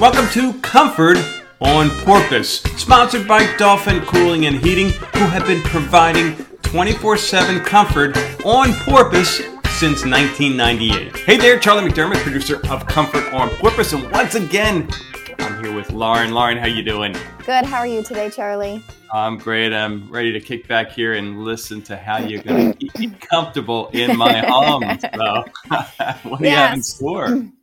Welcome to Comfort on Porpoise, sponsored by Dolphin Cooling and Heating, who have been providing 24 7 comfort on Porpoise since 1998. Hey there, Charlie McDermott, producer of Comfort on Porpoise, and once again, I'm here with Lauren. Lauren, how you doing? Good. How are you today, Charlie? I'm great. I'm ready to kick back here and listen to how you're going to keep me comfortable in my home. So, what do you have in store?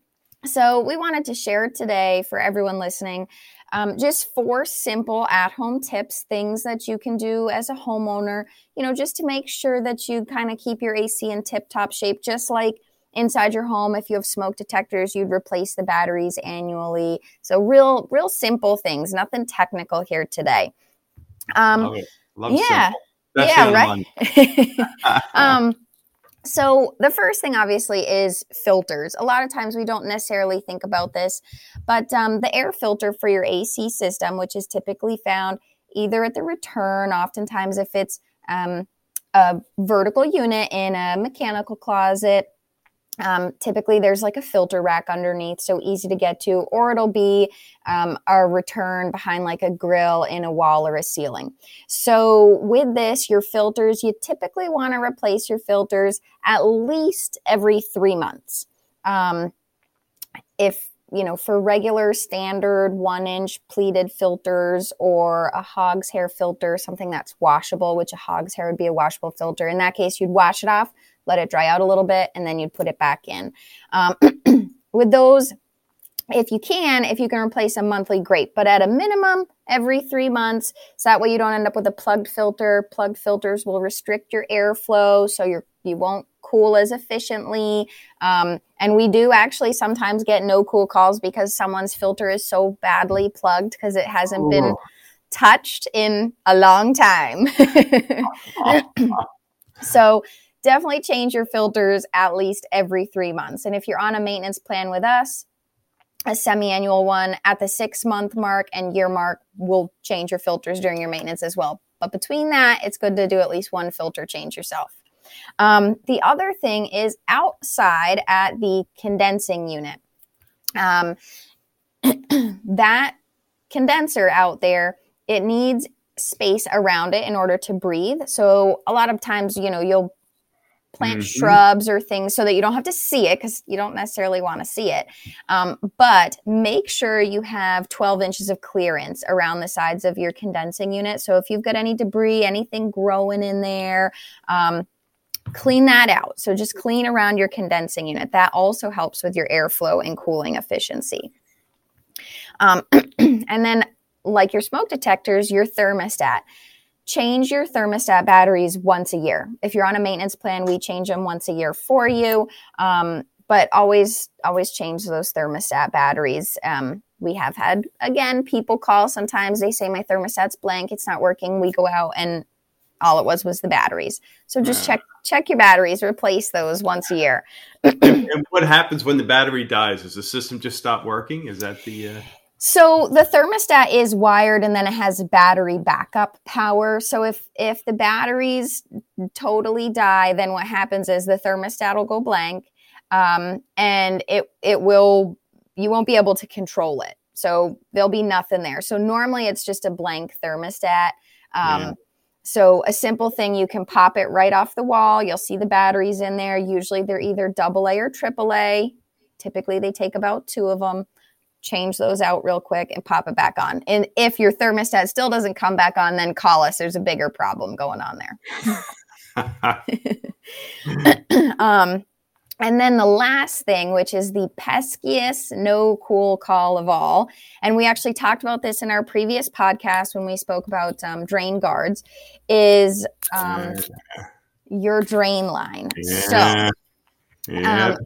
So, we wanted to share today for everyone listening um, just four simple at home tips, things that you can do as a homeowner, you know, just to make sure that you kind of keep your AC in tip top shape, just like inside your home if you have smoke detectors you'd replace the batteries annually. So real real simple things nothing technical here today. Um Love Love yeah. yeah right? um so, the first thing obviously is filters. A lot of times we don't necessarily think about this, but um, the air filter for your AC system, which is typically found either at the return, oftentimes if it's um, a vertical unit in a mechanical closet, um, typically, there's like a filter rack underneath, so easy to get to, or it'll be um, a return behind like a grill in a wall or a ceiling. So, with this, your filters, you typically want to replace your filters at least every three months. Um, if you know, for regular standard one inch pleated filters or a hog's hair filter, something that's washable, which a hog's hair would be a washable filter. In that case, you'd wash it off, let it dry out a little bit, and then you'd put it back in. Um, with those, if you can, if you can replace a monthly, great. But at a minimum, every three months, so that way you don't end up with a plugged filter. Plugged filters will restrict your airflow, so you're you won't cool as efficiently. Um, and we do actually sometimes get no cool calls because someone's filter is so badly plugged because it hasn't Ooh. been touched in a long time. so definitely change your filters at least every three months. And if you're on a maintenance plan with us, a semi-annual one at the six month mark and year mark will change your filters during your maintenance as well. But between that, it's good to do at least one filter change yourself. Um, the other thing is outside at the condensing unit. Um, that condenser out there, it needs space around it in order to breathe. So a lot of times, you know, you'll plant mm-hmm. shrubs or things so that you don't have to see it because you don't necessarily want to see it. Um, but make sure you have 12 inches of clearance around the sides of your condensing unit. So if you've got any debris, anything growing in there, um, clean that out. So just clean around your condensing unit. That also helps with your airflow and cooling efficiency. Um, and then, like your smoke detectors, your thermostat change your thermostat batteries once a year. If you're on a maintenance plan, we change them once a year for you. Um, but always, always change those thermostat batteries. Um, we have had again people call. Sometimes they say my thermostat's blank, it's not working. We go out and all it was was the batteries. So just check check your batteries, replace those once a year. and, and, what happens when the battery dies? Does the system just stop working? Is that the uh... So the thermostat is wired and then it has battery backup power. So if if the batteries totally die, then what happens is the thermostat will go blank, um, and it it will you won't be able to control it. So there'll be nothing there. So normally it's just a blank thermostat. Um, yeah. So a simple thing, you can pop it right off the wall. You'll see the batteries in there. Usually they're either double A or triple A. Typically they take about two of them change those out real quick and pop it back on. And if your thermostat still doesn't come back on, then call us. There's a bigger problem going on there. um, and then the last thing, which is the peskiest no cool call of all. And we actually talked about this in our previous podcast when we spoke about um, drain guards, is um, your drain line. Yeah. So, yeah. Um,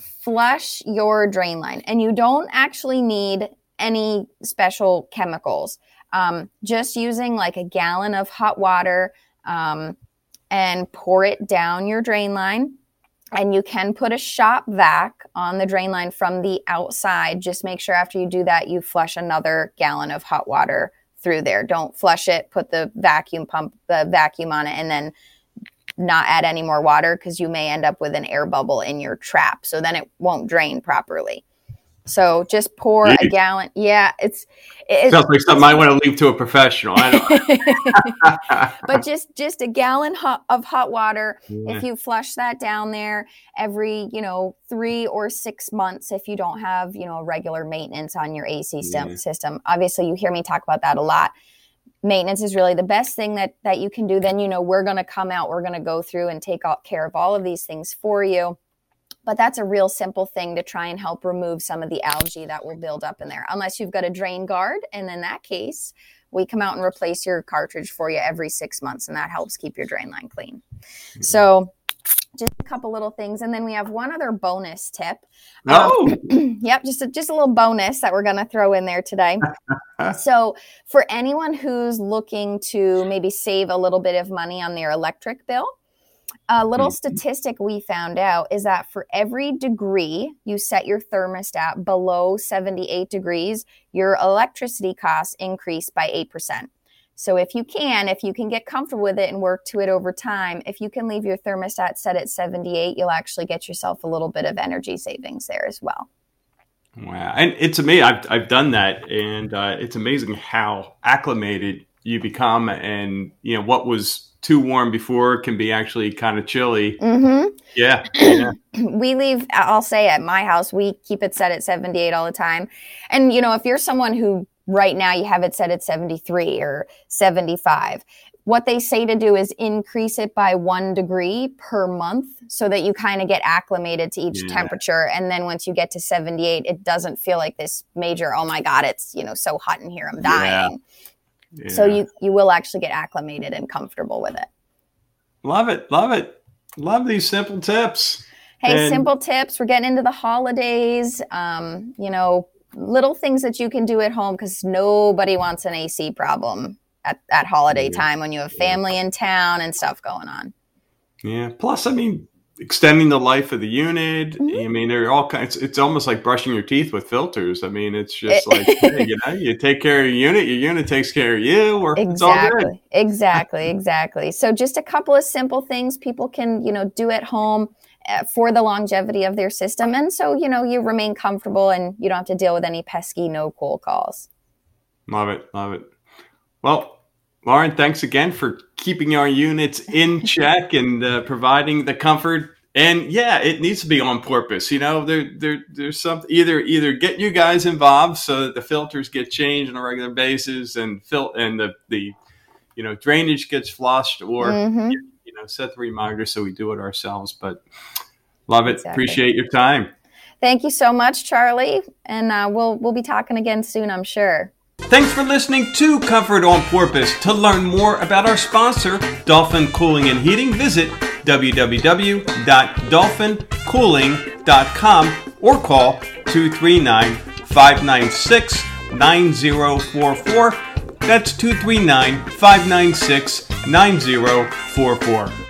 flush your drain line. And you don't actually need any special chemicals. Um, just using like a gallon of hot water um, and pour it down your drain line. And you can put a shop vac on the drain line from the outside. Just make sure after you do that, you flush another gallon of hot water through there. Don't flush it, put the vacuum pump, the vacuum on it, and then not add any more water because you may end up with an air bubble in your trap. So then it won't drain properly. So just pour a gallon. Yeah, it's it sounds like something I want to leave to a professional. but just just a gallon hot, of hot water. Yeah. If you flush that down there every you know three or six months, if you don't have you know regular maintenance on your AC yeah. system, obviously you hear me talk about that a lot. Maintenance is really the best thing that that you can do. Then you know we're going to come out, we're going to go through and take care of all of these things for you but that's a real simple thing to try and help remove some of the algae that will build up in there. Unless you've got a drain guard, and in that case, we come out and replace your cartridge for you every six months, and that helps keep your drain line clean. Mm-hmm. So, just a couple little things, and then we have one other bonus tip. Oh, um, yep, just a, just a little bonus that we're going to throw in there today. so, for anyone who's looking to maybe save a little bit of money on their electric bill a little mm-hmm. statistic we found out is that for every degree you set your thermostat below 78 degrees, your electricity costs increase by 8%. So if you can, if you can get comfortable with it and work to it over time, if you can leave your thermostat set at 78, you'll actually get yourself a little bit of energy savings there as well. Wow. And it's amazing. I've, I've done that and uh, it's amazing how acclimated you become and, you know, what was too warm before can be actually kind of chilly. Mm-hmm. Yeah, yeah. we leave, I'll say at my house, we keep it set at 78 all the time. And, you know, if you're someone who right now you have it set at 73 or 75, what they say to do is increase it by one degree per month so that you kind of get acclimated to each yeah. temperature. And then once you get to 78, it doesn't feel like this major, oh my God, it's, you know, so hot in here, I'm dying. Yeah. So you you will actually get acclimated and comfortable with it. Love it, love it, love these simple tips. Hey, and- simple tips. We're getting into the holidays. Um, you know, little things that you can do at home because nobody wants an AC problem at, at holiday yeah. time when you have family yeah. in town and stuff going on. Yeah. Plus, I mean, extending the life of the unit. Mm-hmm. I mean, they're all kinds. It's almost like brushing your teeth with filters. I mean, it's just like hey, you know, you take care of your unit, your unit takes care of you. Or exactly, exactly, exactly. So, just a couple of simple things people can you know do at home. Uh, for the longevity of their system. And so, you know, you remain comfortable and you don't have to deal with any pesky no cool calls. Love it. Love it. Well, Lauren, thanks again for keeping our units in check and uh, providing the comfort. And yeah, it needs to be on purpose. You know, there, there, there's something either either get you guys involved so that the filters get changed on a regular basis and fill and the the you know drainage gets flushed, or mm-hmm. You, you, know set the reminder so we do it ourselves. But love it, exactly. appreciate your time. Thank you so much, Charlie, and uh, we'll we'll be talking again soon, I'm sure. Thanks for listening to Comfort on Porpoise. To learn more about our sponsor, Dolphin Cooling and Heating, visit www.dolphincooling.com or call 239 596 9044. That's 239 596 9044.